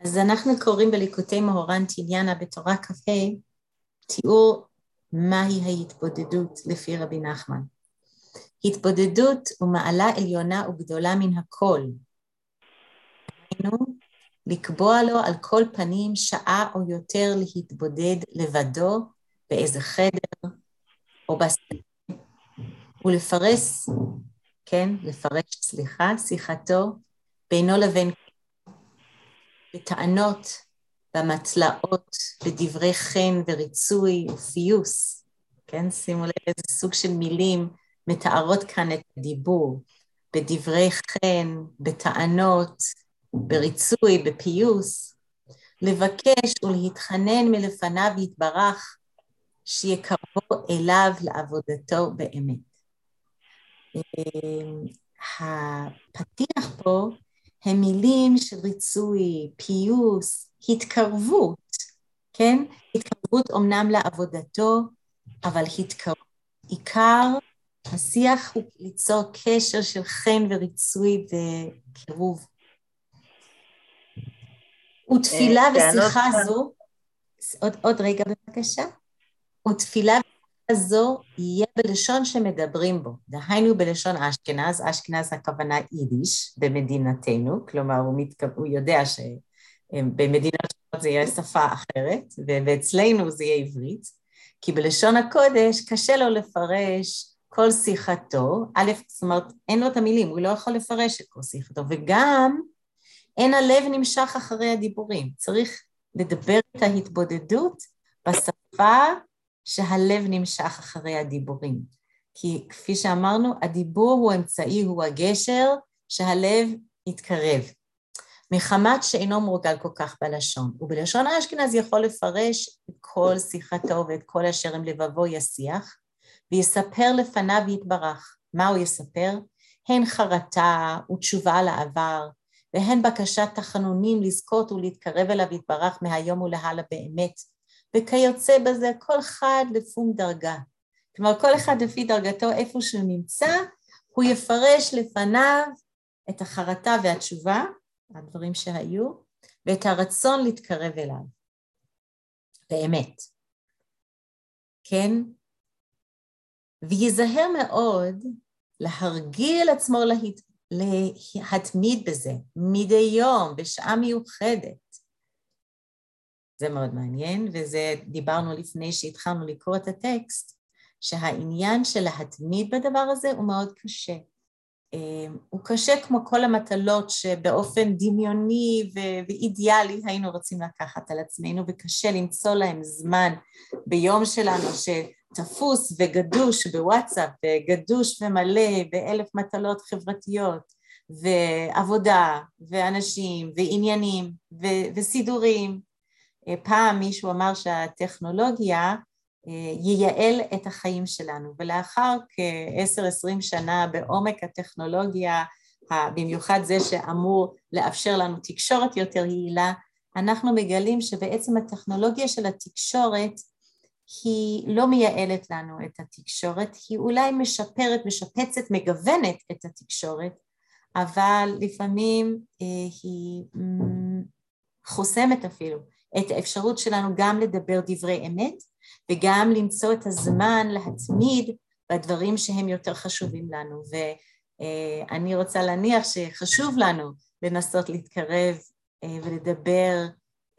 אז אנחנו קוראים בליקוטי מהורן תניאנה בתורה כ"ה תיאור מהי ההתבודדות לפי רבי נחמן. התבודדות ומעלה עליונה וגדולה מן הכל. היינו, לקבוע לו על כל פנים שעה או יותר להתבודד לבדו באיזה חדר או בסדר, ולפרס, כן, לפרש, סליחה, שיחתו בינו לבין בטענות, במצלעות, בדברי חן וריצוי ופיוס, כן? שימו לב איזה סוג של מילים מתארות כאן את הדיבור, בדברי חן, בטענות, בריצוי, בפיוס, לבקש ולהתחנן מלפניו יתברך, שיקרבו אליו לעבודתו באמת. אמ, הפתיח פה הם מילים של ריצוי, פיוס, התקרבות, כן? התקרבות אומנם לעבודתו, אבל התקרבות. עיקר השיח הוא ליצור קשר של חן וריצוי וקירוב. ותפילה ושיחה זו, עוד, עוד רגע בבקשה, ותפילה הזו יהיה בלשון שמדברים בו, דהיינו בלשון אשכנז, אשכנז הכוונה יידיש במדינתנו, כלומר הוא, מתכו... הוא יודע שבמדינות שונות זה יהיה שפה אחרת, ואצלנו זה יהיה עברית, כי בלשון הקודש קשה לו לפרש כל שיחתו, א', זאת אומרת, אין לו את המילים, הוא לא יכול לפרש את כל שיחתו, וגם אין הלב נמשך אחרי הדיבורים, צריך לדבר את ההתבודדות בשפה שהלב נמשך אחרי הדיבורים. כי כפי שאמרנו, הדיבור הוא אמצעי, הוא הגשר שהלב יתקרב. מחמת שאינו מורגל כל כך בלשון. ובלשון האשכנז יכול לפרש את כל שיחתו ואת כל אשר עם לבבו ישיח, ויספר לפניו יתברך. מה הוא יספר? הן חרטה ותשובה על העבר, והן בקשת תחנונים לזכות ולהתקרב אליו יתברך מהיום ולהלאה באמת, וכיוצא בזה כל אחד לפום דרגה. כלומר, כל אחד לפי דרגתו איפה שהוא נמצא, הוא יפרש לפניו את החרטה והתשובה, הדברים שהיו, ואת הרצון להתקרב אליו. באמת. כן? וייזהר מאוד להרגיל עצמו להת... להתמיד בזה, מדי יום, בשעה מיוחדת. זה מאוד מעניין, וזה דיברנו לפני שהתחלנו לקרוא את הטקסט, שהעניין של להתמיד בדבר הזה הוא מאוד קשה. אמ, הוא קשה כמו כל המטלות שבאופן דמיוני ואידיאלי היינו רוצים לקחת על עצמנו, וקשה למצוא להם זמן ביום שלנו שתפוס וגדוש בוואטסאפ, וגדוש ומלא באלף מטלות חברתיות, ועבודה, ואנשים, ועניינים, וסידורים, אה, פעם מישהו אמר שהטכנולוגיה אה, ייעל את החיים שלנו, ולאחר כעשר עשרים שנה בעומק הטכנולוגיה, במיוחד זה שאמור לאפשר לנו תקשורת יותר יעילה, אנחנו מגלים שבעצם הטכנולוגיה של התקשורת היא לא מייעלת לנו את התקשורת, היא אולי משפרת, משפצת, מגוונת את התקשורת, אבל לפעמים אה, היא חוסמת אפילו את האפשרות שלנו גם לדבר דברי אמת וגם למצוא את הזמן להתמיד בדברים שהם יותר חשובים לנו. ואני רוצה להניח שחשוב לנו לנסות להתקרב אה, ולדבר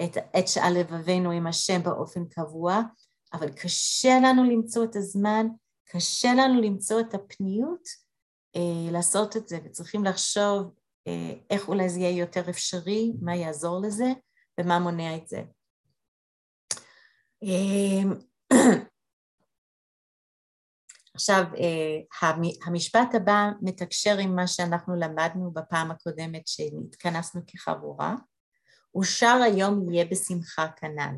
את, את שעל לבבינו עם השם באופן קבוע, אבל קשה לנו למצוא את הזמן, קשה לנו למצוא את הפניות אה, לעשות את זה, וצריכים לחשוב אה, איך אולי זה יהיה יותר אפשרי, מה יעזור לזה, ומה מונע את זה. אמ, עכשיו, אה, המשפט הבא מתקשר עם מה שאנחנו למדנו בפעם הקודמת שהתכנסנו כחבורה, אושר היום יהיה בשמחה כנ"ל.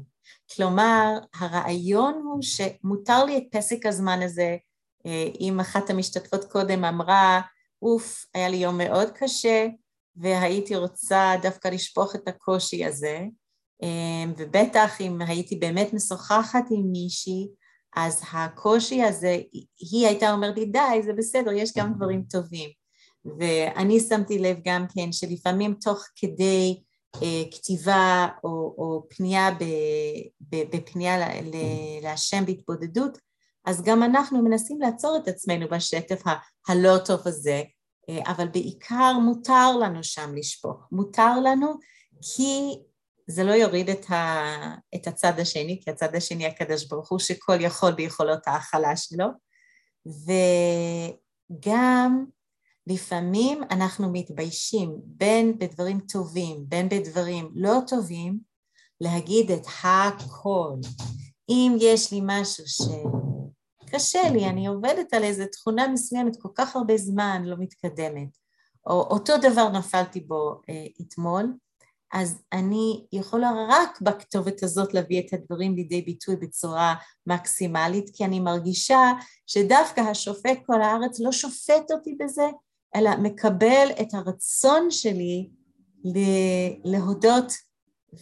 כלומר, הרעיון הוא שמותר לי את פסק הזמן הזה, אה, אם אחת המשתתפות קודם אמרה, אוף, היה לי יום מאוד קשה, והייתי רוצה דווקא לשפוך את הקושי הזה, אמ, ובטח אם הייתי באמת משוחחת עם מישהי, אז הקושי הזה, היא הייתה אומרת לי, די, זה בסדר, יש גם דברים טובים. ואני שמתי לב גם כן שלפעמים תוך כדי כתיבה או, או פנייה בפנייה להשם בהתבודדות, אז גם אנחנו מנסים לעצור את עצמנו בשטף הלא טוב הזה, אבל בעיקר מותר לנו שם לשפוך. מותר לנו כי זה לא יוריד את, ה, את הצד השני, כי הצד השני הקדוש ברוך הוא שכל יכול ביכולות ההכלה שלו, וגם לפעמים אנחנו מתביישים בין בדברים טובים, בין בדברים לא טובים, להגיד את הכל. אם יש לי משהו שקשה לי, אני עובדת על איזו תכונה מסוימת כל כך הרבה זמן, לא מתקדמת, או אותו דבר נפלתי בו אה, אתמול, אז אני יכולה רק בכתובת הזאת להביא את הדברים לידי ביטוי בצורה מקסימלית, כי אני מרגישה שדווקא השופט כל הארץ לא שופט אותי בזה, אלא מקבל את הרצון שלי להודות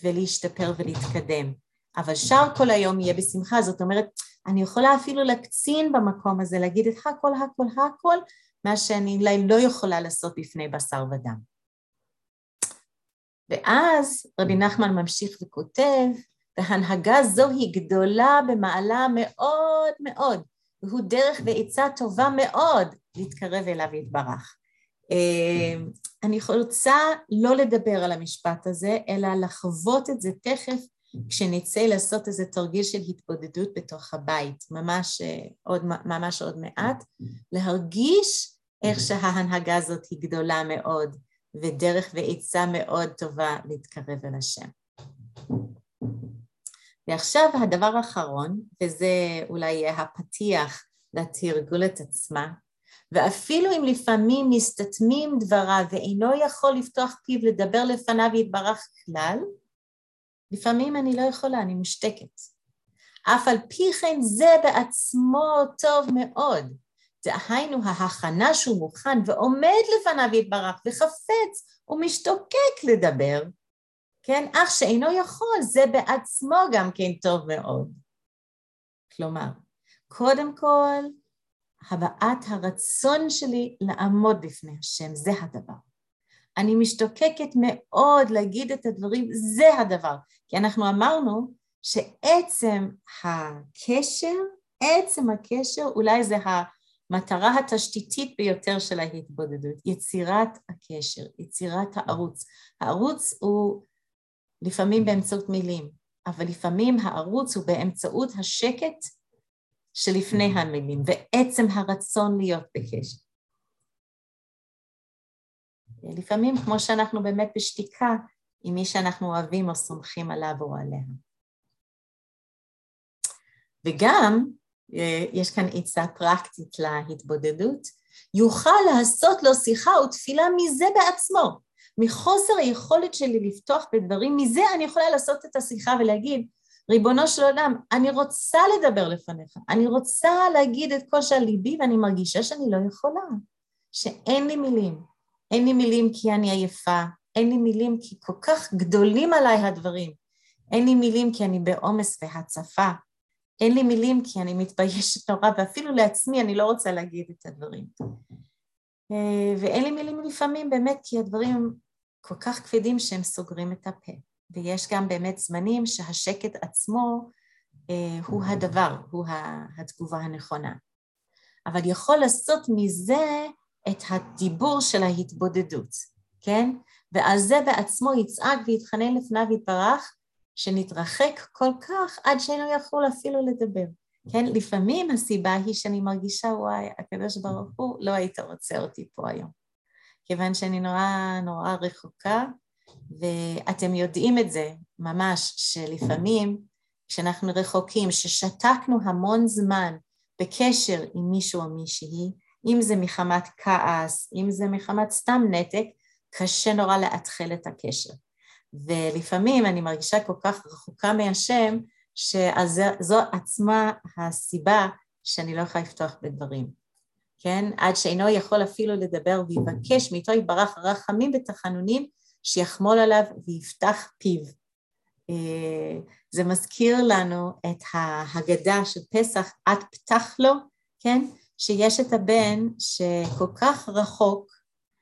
ולהשתפר ולהתקדם. אבל שאר כל היום יהיה בשמחה, זאת אומרת, אני יכולה אפילו להקצין במקום הזה, להגיד את הכל, הכל, הכל, מה שאני אולי לא יכולה לעשות בפני בשר ודם. ואז רבי נחמן ממשיך וכותב, והנהגה זו היא גדולה במעלה מאוד מאוד, והוא דרך ועצה טובה מאוד להתקרב אליו יתברך. אה, אני רוצה לא לדבר על המשפט הזה, אלא לחוות את זה תכף כשנצא לעשות איזה תרגיל של התבודדות בתוך הבית, ממש אה, עוד, ממש עוד מעט, להרגיש איך שההנהגה הזאת היא גדולה מאוד, ודרך ועצה מאוד טובה להתקרב אל השם. ועכשיו הדבר האחרון, וזה אולי יהיה הפתיח לתרגול את עצמה, ואפילו אם לפעמים מסתתמים דבריו ואינו יכול לפתוח פיו לדבר לפניו יתברך כלל, לפעמים אני לא יכולה, אני מושתקת. אף על פי כן זה בעצמו טוב מאוד. דהיינו ההכנה שהוא מוכן ועומד לפניו יתברך וחפץ ומשתוקק לדבר, כן? אך שאינו יכול, זה בעצמו גם כן טוב מאוד. כלומר, קודם כל, הבעת הרצון שלי לעמוד בפני השם, זה הדבר. אני משתוקקת מאוד להגיד את הדברים, זה הדבר. כי אנחנו אמרנו שעצם הקשר, עצם הקשר, אולי זה המטרה התשתיתית ביותר של ההתבודדות, יצירת הקשר, יצירת הערוץ. הערוץ הוא לפעמים באמצעות מילים, אבל לפעמים הערוץ הוא באמצעות השקט שלפני המילים, ועצם הרצון להיות בקשר. לפעמים כמו שאנחנו באמת בשתיקה עם מי שאנחנו אוהבים או סומכים עליו או עליה. וגם, אה, יש כאן עצה פרקטית להתבודדות, יוכל לעשות לו שיחה ותפילה מזה בעצמו. מחוסר היכולת שלי לפתוח בדברים, מזה אני יכולה לעשות את השיחה ולהגיד, ריבונו של עולם, אני רוצה לדבר לפניך, אני רוצה להגיד את שעל ליבי ואני מרגישה שאני לא יכולה, שאין לי מילים. אין לי מילים כי אני עייפה, אין לי מילים כי כל כך גדולים עליי הדברים, אין לי מילים כי אני בעומס והצפה, אין לי מילים כי אני מתביישת נורא, ואפילו לעצמי אני לא רוצה להגיד את הדברים. אה, ואין לי מילים לפעמים באמת כי הדברים כל כך כבדים שהם סוגרים את הפה. ויש גם באמת זמנים שהשקט עצמו אה, הוא הדבר, הוא התגובה הנכונה. אבל יכול לעשות מזה את הדיבור של ההתבודדות, כן? ועל זה בעצמו יצעק ויתחנן לפניו יתברך, שנתרחק כל כך עד שאינו יכול אפילו לדבר. כן, לפעמים הסיבה היא שאני מרגישה, וואי, הקדוש ברוך הוא, לא היית רוצה אותי פה היום. כיוון שאני נורא נורא רחוקה, ואתם יודעים את זה ממש, שלפעמים כשאנחנו רחוקים, ששתקנו המון זמן בקשר עם מישהו או מישהי, אם זה מחמת כעס, אם זה מחמת סתם נתק, קשה נורא לאתחל את הקשר. ולפעמים אני מרגישה כל כך רחוקה מהשם, שזו עצמה הסיבה שאני לא יכולה לפתוח בדברים. כן? עד שאינו יכול אפילו לדבר ויבקש מאיתו יתברך רחמים ותחנונים שיחמול עליו ויפתח פיו. אה, זה מזכיר לנו את ההגדה של פסח, את פתח לו, כן? שיש את הבן שכל כך רחוק,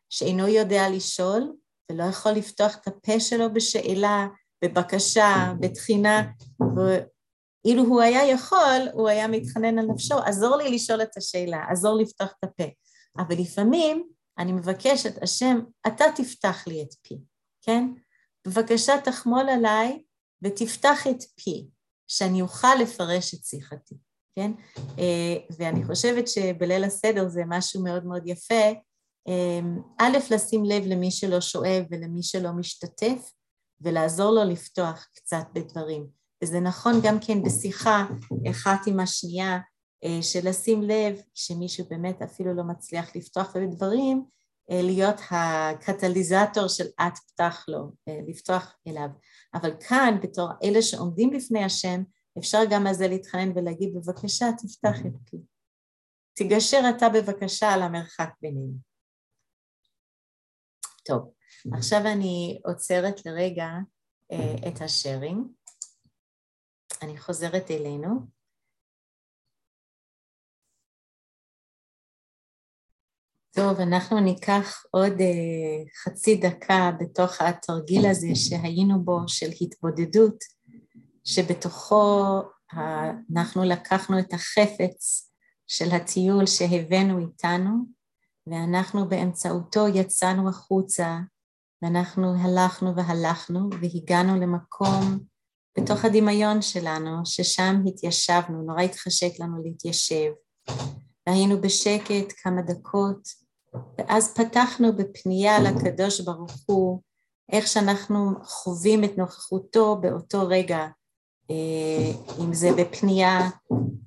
שאינו יודע לשאול, ולא יכול לפתוח את הפה שלו בשאלה, בבקשה, בתחינה, ואילו הוא היה יכול, הוא היה מתחנן על נפשו, עזור לי לשאול את השאלה, עזור לפתוח את הפה. אבל לפעמים אני מבקשת, השם, אתה תפתח לי את פי, כן? בבקשה תחמול עליי ותפתח את פי, שאני אוכל לפרש את שיחתי, כן? אה, ואני חושבת שבליל הסדר זה משהו מאוד מאוד יפה, אה, א', לשים לב למי שלא שואב ולמי שלא משתתף, ולעזור לו לפתוח קצת בדברים. וזה נכון גם כן בשיחה אחת עם השנייה, אה, של לשים לב שמישהו באמת אפילו לא מצליח לפתוח בדברים, להיות הקטליזטור של את פתח לו, לפתוח אליו. אבל כאן, בתור אלה שעומדים בפני השם, אפשר גם על זה להתחנן ולהגיד, בבקשה, תפתח את פי. תיגשר אתה בבקשה על המרחק בינינו. טוב, עכשיו אני עוצרת לרגע את השארינג. אני חוזרת אלינו. טוב, אנחנו ניקח עוד uh, חצי דקה בתוך התרגיל הזה שהיינו בו של התבודדות, שבתוכו אנחנו לקחנו את החפץ של הטיול שהבאנו איתנו, ואנחנו באמצעותו יצאנו החוצה, ואנחנו הלכנו והלכנו והגענו למקום בתוך הדמיון שלנו, ששם התיישבנו, נורא התחשק לנו להתיישב. והיינו בשקט כמה דקות, ואז פתחנו בפנייה לקדוש ברוך הוא, איך שאנחנו חווים את נוכחותו באותו רגע, אם זה בפנייה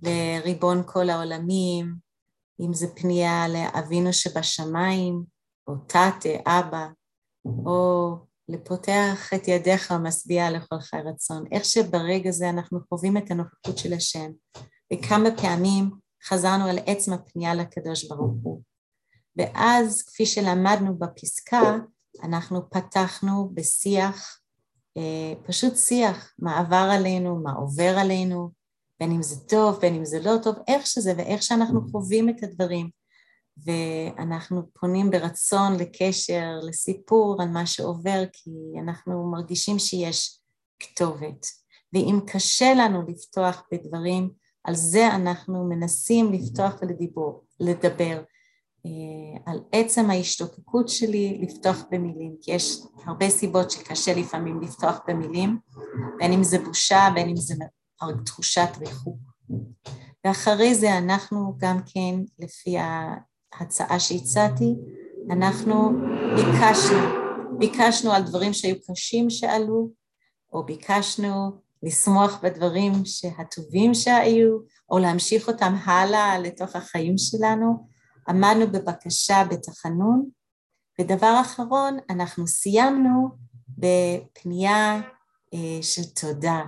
לריבון כל העולמים, אם זה פנייה לאבינו שבשמיים, או תתה, אבא, או לפותח את ידיך ומשביע לכל חי רצון. איך שברגע זה אנחנו חווים את הנוכחות של השם, וכמה פעמים חזרנו על עצם הפנייה לקדוש ברוך הוא. ואז כפי שלמדנו בפסקה, אנחנו פתחנו בשיח, אה, פשוט שיח, מה עבר עלינו, מה עובר עלינו, בין אם זה טוב, בין אם זה לא טוב, איך שזה ואיך שאנחנו חווים את הדברים. ואנחנו פונים ברצון לקשר, לסיפור על מה שעובר, כי אנחנו מרגישים שיש כתובת. ואם קשה לנו לפתוח בדברים, על זה אנחנו מנסים לפתוח ולדיבור, לדבר. אה, על עצם ההשתוקקות שלי לפתוח במילים, כי יש הרבה סיבות שקשה לפעמים לפתוח במילים, בין אם זה בושה, בין אם זה תחושת ריחוק. ואחרי זה אנחנו גם כן, לפי ההצעה שהצעתי, אנחנו ביקשנו, ביקשנו על דברים שהיו קשים שעלו, או ביקשנו לשמוח בדברים הטובים שהיו, או להמשיך אותם הלאה לתוך החיים שלנו, עמדנו בבקשה בתחנון, ודבר אחרון, אנחנו סיימנו בפנייה אה, של תודה,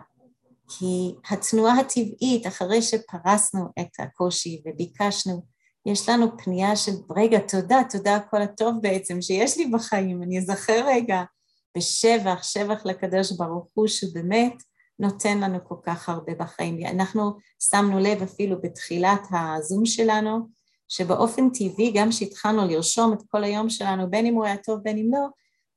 כי התנועה הטבעית, אחרי שפרסנו את הקושי וביקשנו, יש לנו פנייה של רגע, תודה, תודה כל הטוב בעצם שיש לי בחיים, אני אזכר רגע. בשבח, שבח לקדוש ברוך הוא שבאמת נותן לנו כל כך הרבה בחיים. אנחנו שמנו לב אפילו בתחילת הזום שלנו, שבאופן טבעי, גם כשהתחלנו לרשום את כל היום שלנו, בין אם הוא היה טוב בין אם לא,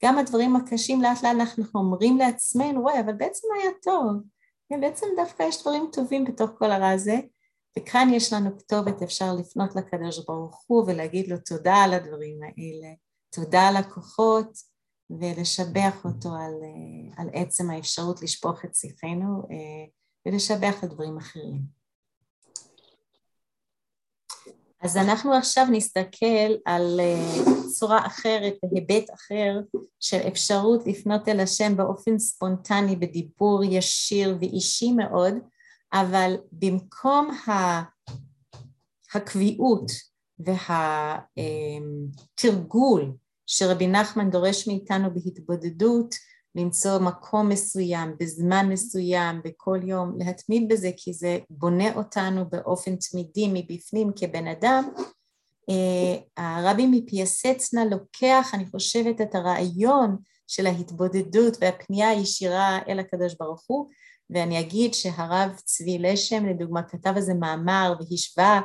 גם הדברים הקשים לאט לאט אנחנו אומרים לעצמנו, וואי, אבל בעצם היה טוב. כן, בעצם דווקא יש דברים טובים בתוך כל הרע הזה, וכאן יש לנו כתובת, אפשר לפנות לקדוש ברוך הוא ולהגיד לו תודה על הדברים האלה, תודה על הכוחות, ולשבח אותו על, אה, על עצם האפשרות לשפוך את שיחנו, אה, ולשבח על דברים אחרים. אז אנחנו עכשיו נסתכל על אה, צורה אחרת והיבט אחר של אפשרות לפנות אל השם באופן ספונטני בדיבור ישיר ואישי מאוד, אבל במקום הקביעות והתרגול שרבי נחמן דורש מאיתנו בהתבודדות למצוא מקום מסוים, בזמן מסוים, בכל יום, להתמיד בזה כי זה בונה אותנו באופן תמידי מבפנים כבן אדם. אה, הרבי מפייסצנה לוקח, אני חושבת, את הרעיון של ההתבודדות והפנייה הישירה אל הקדוש ברוך הוא, ואני אגיד שהרב צבי לשם, לדוגמה, כתב איזה מאמר והשווה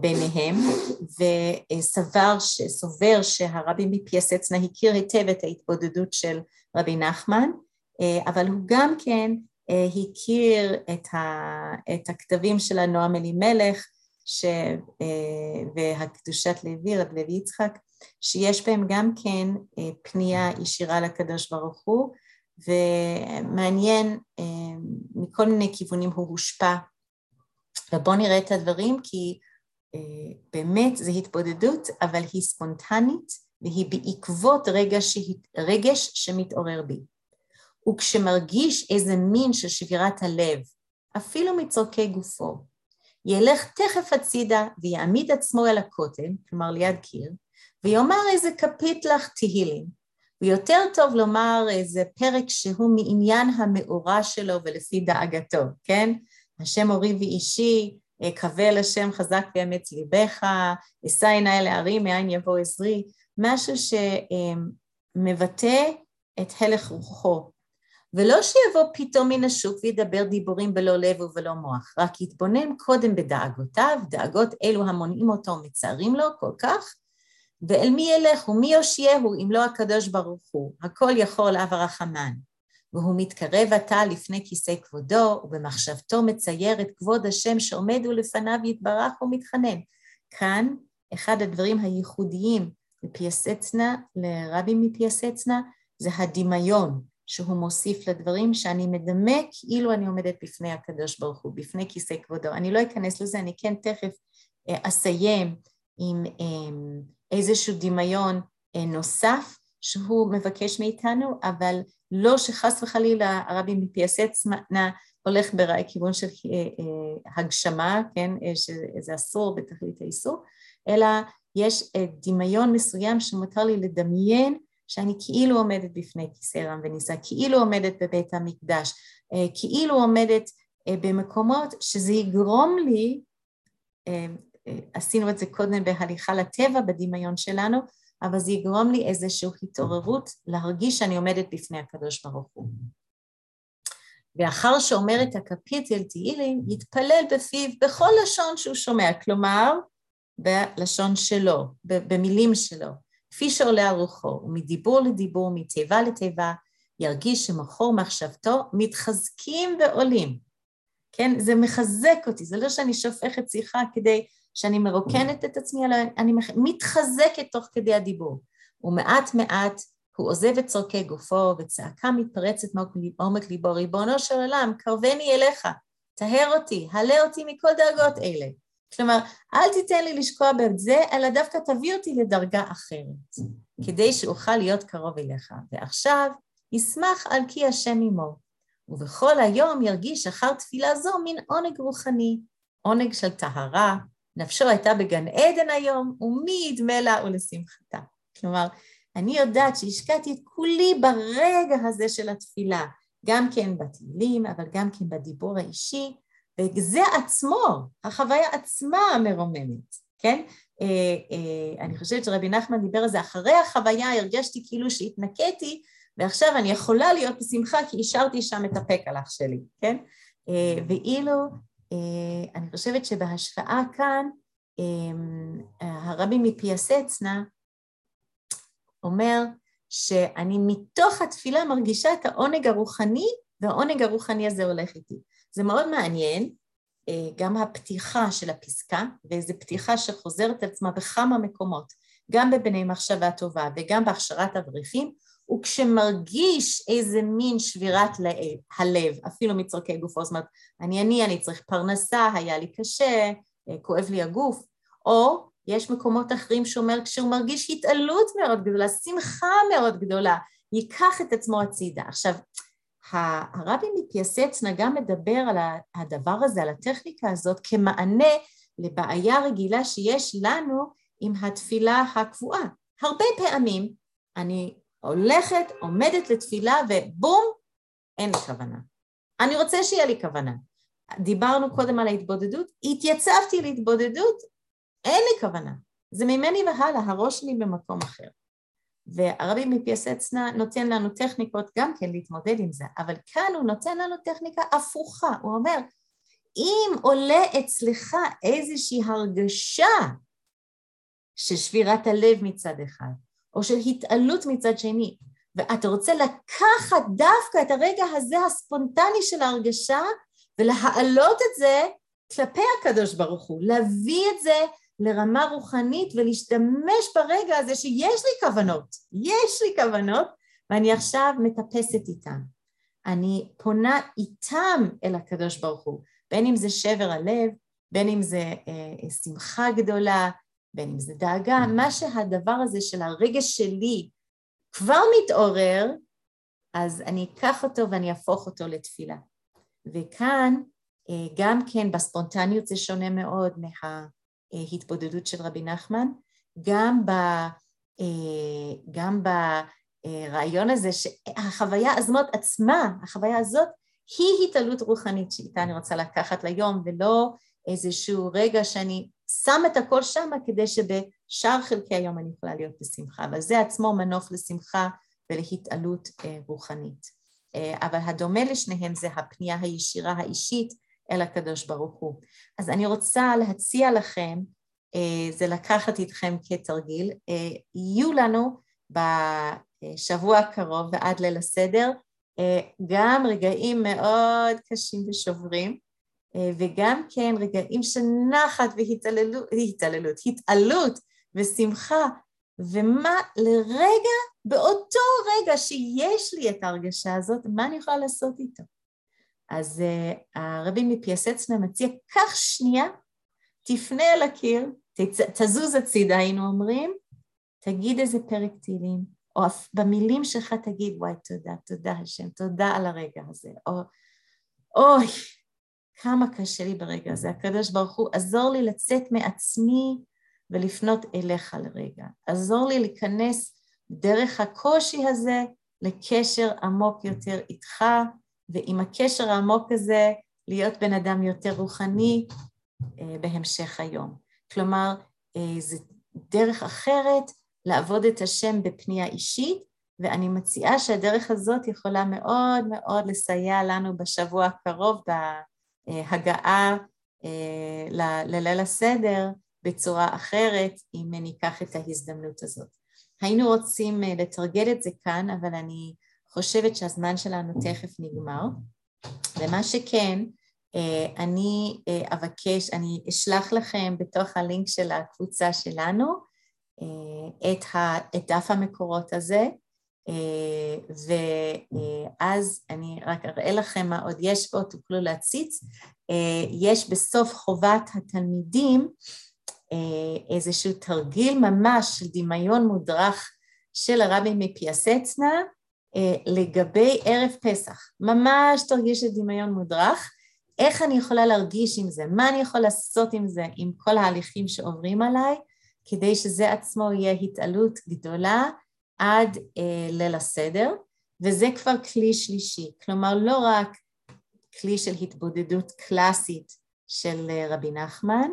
ביניהם, וסבר, סובר שהרבי מפיאסצנה הכיר היטב את ההתבודדות של רבי נחמן, אבל הוא גם כן הכיר את, ה, את הכתבים של הנועם אלימלך ש, והקדושת לוי, רב לוי יצחק, שיש בהם גם כן פנייה ישירה לקדוש ברוך הוא, ומעניין מכל מיני כיוונים הוא הושפע. ובואו נראה את הדברים כי באמת זו התבודדות, אבל היא ספונטנית והיא בעקבות רגש, רגש שמתעורר בי. וכשמרגיש איזה מין של שבירת הלב, אפילו מצורכי גופו, ילך תכף הצידה ויעמיד עצמו אל הכותל, כלומר ליד קיר, ויאמר איזה כפית לך תהילים, ויותר טוב לומר איזה פרק שהוא מעניין המאורע שלו ולפי דאגתו, כן? השם אורי ואישי, קבל השם חזק ואמץ ליבך, אשא עיניי להרים, מאין יבוא עזרי, משהו שמבטא את הלך רוחו, ולא שיבוא פתאום מן השוק וידבר דיבורים בלא לב ובלא מוח, רק יתבונן קודם בדאגותיו, דאגות אלו המונעים אותו ומצערים לו כל כך, ואל מי ילך ומי יושיעהו אם לא הקדוש ברוך הוא, הכל יכול אב הרחמן. והוא מתקרב עתה לפני כיסא כבודו, ובמחשבתו מצייר את כבוד השם שעומד ולפניו יתברך ומתחנן. כאן אחד הדברים הייחודיים מפייסצנה לרבי מפייסצנה זה הדמיון, שהוא מוסיף לדברים שאני מדמה כאילו אני עומדת בפני הקדוש ברוך הוא, בפני כיסא כבודו. אני לא אכנס לזה, אני כן תכף אה, אסיים עם אה, איזשהו דמיון אה, נוסף שהוא מבקש מאיתנו, אבל לא שחס וחלילה הרבי מפייסצנה הולך בכיוון של הגשמה, כן, שזה אסור בתכלית האיסור, אלא יש דמיון מסוים שמותר לי לדמיין שאני כאילו עומדת בפני כיסא רם ונישא, כאילו עומדת בבית המקדש, אה, כאילו עומדת אה, במקומות שזה יגרום לי, אה, עשינו את זה קודם בהליכה לטבע בדמיון שלנו, אבל זה יגרום לי איזושהי התעוררות להרגיש שאני עומדת בפני הקדוש ברוך הוא. ואחר שאומר את הקפיטל תהילים, יתפלל בפיו בכל לשון שהוא שומע, כלומר, בלשון שלו, במילים שלו. כפי שעולה על רוחו, ומדיבור לדיבור, מתיבה לתיבה, ירגיש שמחור מחשבתו מתחזקים ועולים. כן? זה מחזק אותי, זה לא שאני שופכת שיחה כדי שאני מרוקנת את עצמי, אלא אני מתחזקת תוך כדי הדיבור. ומעט מעט הוא עוזב את צורכי גופו, וצעקה מתפרצת מעומק ליבו, ריבונו של עולם, קרבני אליך, טהר אותי, הלה אותי מכל דאגות אלה. כלומר, אל תיתן לי לשקוע בזה, אלא דווקא תביא אותי לדרגה אחרת, כדי שאוכל להיות קרוב אליך. ועכשיו, ישמח על כי השם עמו, ובכל היום ירגיש אחר תפילה זו מין עונג רוחני, עונג של טהרה, נפשו הייתה בגן עדן היום, ומי ידמה לה ולשמחתה. כלומר, אני יודעת שהשקעתי את כולי ברגע הזה של התפילה, גם כן בתהילים, אבל גם כן בדיבור האישי, וזה עצמו, החוויה עצמה המרוממת, כן? אה, אה, אני חושבת שרבי נחמן דיבר על זה, אחרי החוויה הרגשתי כאילו שהתנקיתי, ועכשיו אני יכולה להיות בשמחה כי השארתי שם את הפקלח שלי, כן? אה, ואילו אני חושבת שבהשוואה כאן, הרבי מפייסצנה אומר שאני מתוך התפילה מרגישה את העונג הרוחני, והעונג הרוחני הזה הולך איתי. זה מאוד מעניין, אה, גם הפתיחה של הפסקה, וזו פתיחה שחוזרת על עצמה בכמה מקומות, גם בבני מחשבה טובה וגם בהכשרת אברכים, וכשמרגיש איזה מין שבירת הלב, אפילו מצורכי גופו, זאת אומרת, אני אני, אני צריך פרנסה, היה לי קשה, אה, כואב לי הגוף, או יש מקומות אחרים שאומר כשהוא מרגיש התעלות מאוד גדולה, שמחה מאוד גדולה, ייקח את עצמו הצידה. עכשיו, הרבי מפייסצנה גם מדבר על הדבר הזה, על הטכניקה הזאת, כמענה לבעיה רגילה שיש לנו עם התפילה הקבועה. הרבה פעמים אני הולכת, עומדת לתפילה ובום, אין לי כוונה. אני רוצה שיהיה לי כוונה. דיברנו קודם על ההתבודדות, התייצבתי להתבודדות, אין לי כוונה. זה ממני והלאה, הראש שלי במקום אחר. והרבי מפייסצנה נותן לנו טכניקות גם כן להתמודד עם זה, אבל כאן הוא נותן לנו טכניקה הפוכה, הוא אומר, אם עולה אצלך איזושהי הרגשה של שבירת הלב מצד אחד, או של התעלות מצד שני, ואתה רוצה לקחת דווקא את הרגע הזה הספונטני של ההרגשה ולהעלות את זה כלפי הקדוש ברוך הוא, להביא את זה לרמה רוחנית ולהשתמש ברגע הזה שיש לי כוונות, יש לי כוונות, ואני עכשיו מטפסת איתן. אני פונה איתם אל הקדוש ברוך הוא, בין אם זה שבר הלב, בין אם זה אה, שמחה גדולה, בין אם זה דאגה, מה שהדבר הזה של הרגש שלי כבר מתעורר, אז אני אקח אותו ואני אהפוך אותו לתפילה. וכאן אה, גם כן בספונטניות זה שונה מאוד מההתבודדות של רבי נחמן, גם, ב, אה, גם ברעיון הזה שהחוויה הזאת עצמה, החוויה הזאת היא התעלות רוחנית שאיתה אני רוצה לקחת ליום ולא איזשהו רגע שאני שם את הכל שם כדי שבשאר חלקי היום אני יכולה להיות בשמחה, אבל זה עצמו מנוף לשמחה ולהתעלות אה, רוחנית. אה, אבל הדומה לשניהם זה הפנייה הישירה האישית אל הקדוש ברוך הוא. אז אני רוצה להציע לכם, אה, זה לקחת איתכם כתרגיל, יהיו לנו בשבוע הקרוב ועד ליל הסדר גם רגעים מאוד קשים ושוברים, וגם כן רגעים של נחת והתעללות, התעללות, התעלות ושמחה, ומה לרגע, באותו רגע שיש לי את ההרגשה הזאת, מה אני יכולה לעשות איתו? אז uh, הרבי מפייסצנה מציע, קח שנייה, תפנה אל הקיר, תצ... תזוז הצידה, היינו אומרים, תגיד איזה פרק תהילים, או במילים שלך תגיד, וואי, תודה, תודה השם, תודה על הרגע הזה, או אוי, כמה קשה לי ברגע הזה, הקדוש ברוך הוא, עזור לי לצאת מעצמי ולפנות אליך לרגע. עזור לי להיכנס דרך הקושי הזה לקשר עמוק יותר איתך, ועם הקשר העמוק הזה להיות בן אדם יותר רוחני אה, בהמשך היום. כלומר, אה, זו דרך אחרת לעבוד את השם בפנייה אישית, ואני מציעה שהדרך הזאת יכולה מאוד מאוד לסייע לנו בשבוע הקרוב הגעה אה, לליל הסדר בצורה אחרת, אם ניקח את ההזדמנות הזאת. היינו רוצים אה, לתרגל את זה כאן, אבל אני חושבת שהזמן שלנו תכף נגמר, ומה שכן, אה, אני אבקש, אני אשלח לכם בתוך הלינק של הקבוצה שלנו את דף המקורות הזה, אה, ואז אני רק אראה לכם מה עוד יש פה, תוכלו להציץ. אה, יש בסוף חובת התלמידים אה, איזשהו תרגיל ממש של דמיון מודרך של הרבי מפיאסצנה לגבי ערב פסח. ממש תרגיל של דמיון מודרך. איך אני יכולה להרגיש עם זה? מה אני יכול לעשות עם זה, עם כל ההליכים שעוברים עליי, כדי שזה עצמו יהיה התעלות גדולה עד אה, ליל הסדר, וזה כבר כלי שלישי, כלומר לא רק כלי של התבודדות קלאסית של אה, רבי נחמן,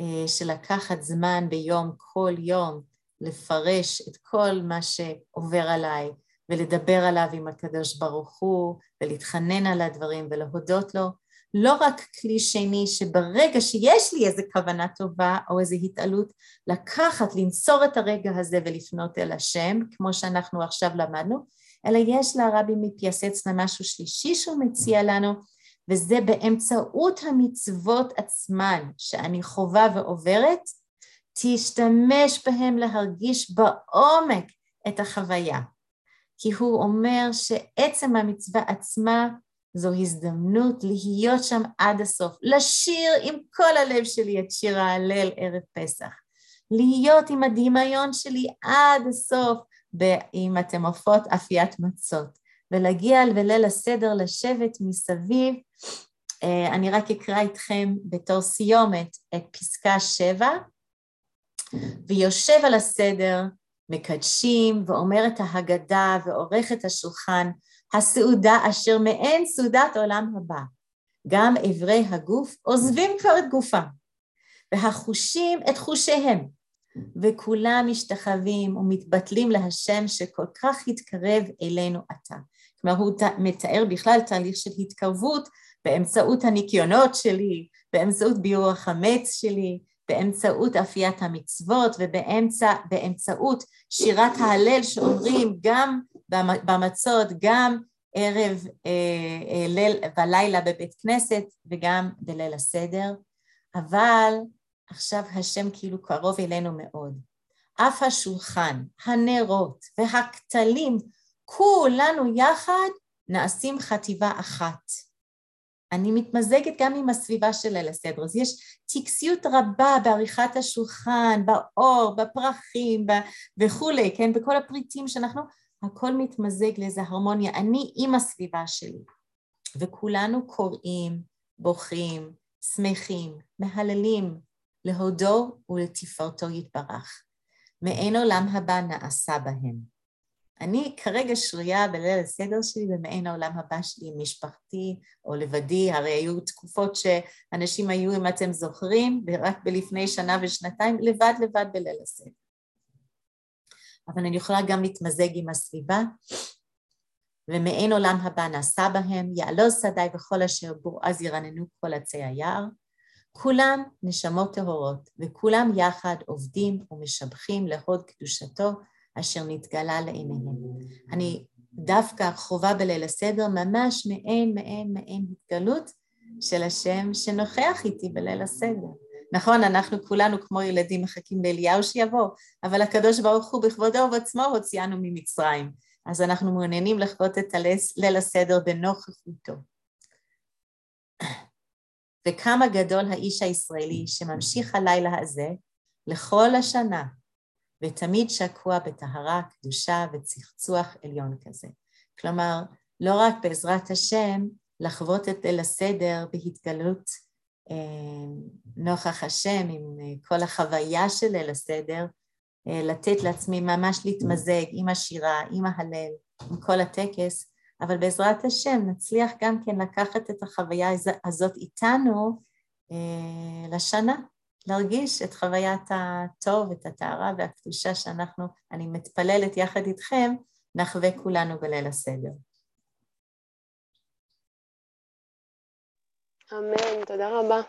אה, של לקחת זמן ביום, כל יום, לפרש את כל מה שעובר עליי ולדבר עליו עם הקדוש ברוך הוא ולהתחנן על הדברים ולהודות לו, לא רק כלי שני שברגע שיש לי איזו כוונה טובה או איזו התעלות, לקחת, לנצור את הרגע הזה ולפנות אל השם, כמו שאנחנו עכשיו למדנו, אלא יש לרבי מפייסץ למשהו שלישי שהוא מציע לנו, וזה באמצעות המצוות עצמן שאני חווה ועוברת, תשתמש בהם להרגיש בעומק את החוויה. כי הוא אומר שעצם המצווה עצמה זו הזדמנות להיות שם עד הסוף, לשיר עם כל הלב שלי את שיר ההלל ערב פסח, להיות עם הדמיון שלי עד הסוף אם אתם עופות אפיית מצות, ולהגיע בליל הסדר לשבת מסביב. אה, אני רק אקרא איתכם בתור סיומת את פסקה שבע, ויושב על הסדר, מקדשים, ואומר את ההגדה, ועורך את השולחן, הסעודה אשר מעין סעודת עולם הבא. גם איברי הגוף עוזבים כבר את גופם, והחושים את חושיהם, וכולם משתחווים ומתבטלים להשם שכל כך התקרב אלינו עתה. כלומר, הוא מתאר בכלל תהליך של התקרבות באמצעות הניקיונות שלי, באמצעות ביאור החמץ שלי, באמצעות אפיית המצוות ובאמצעות שירת ההלל שאומרים גם במצות, גם ערב אה, אה, ליל ולילה בבית כנסת וגם בליל הסדר, אבל עכשיו השם כאילו קרוב אלינו מאוד. אף השולחן, הנרות והכתלים, כולנו יחד נעשים חטיבה אחת. אני מתמזגת גם עם הסביבה של ליל הסדר, אז יש טקסיות רבה בעריכת השולחן, באור, בפרחים וכולי, כן? בכל הפריטים שאנחנו, הכל מתמזג לאיזו הרמוניה. אני עם הסביבה שלי, וכולנו קוראים, בוכים, שמחים, מהללים, להודו ולתפארתו יתברך. מעין עולם הבא נעשה בהם. אני כרגע שרויה בליל הסדר שלי במעין העולם הבא שלי משפחתי או לבדי, הרי היו תקופות שאנשים היו, אם אתם זוכרים, רק בלפני שנה ושנתיים, לבד לבד בליל הסדר. אבל אני יכולה גם להתמזג עם הסביבה, ומעין עולם הבא נעשה בהם, יעלוז שדי וכל אשר בו, אז ירננו כל עצי היער. כולם נשמות טהורות, וכולם יחד עובדים ומשבחים להוד קדושתו אשר נתגלה לעיניהם. אני דווקא חובה בליל הסדר ממש מעין מעין מעין התגלות של השם שנוכח איתי בליל הסדר. נכון, אנחנו כולנו כמו ילדים מחכים לאליהו שיבוא, אבל הקדוש ברוך הוא בכבודו ובעצמו הוציאנו ממצרים, אז אנחנו מעוניינים לחוות את ליל הסדר בנוכחותו. וכמה גדול האיש הישראלי שממשיך הלילה הזה לכל השנה ותמיד שקוע בטהרה, קדושה וצחצוח עליון כזה. כלומר, לא רק בעזרת השם לחוות את ליל הסדר בהתגלות נוכח השם עם אה, כל החוויה של ליל הסדר, אה, לתת לעצמי ממש להתמזג עם השירה, עם ההלל, עם כל הטקס, אבל בעזרת השם נצליח גם כן לקחת את החוויה הזאת איתנו לשנה, להרגיש את חוויית הטוב, את הטהרה והקדושה שאנחנו, אני מתפללת יחד איתכם, נחווה כולנו בליל הסדר. אמן, תודה רבה.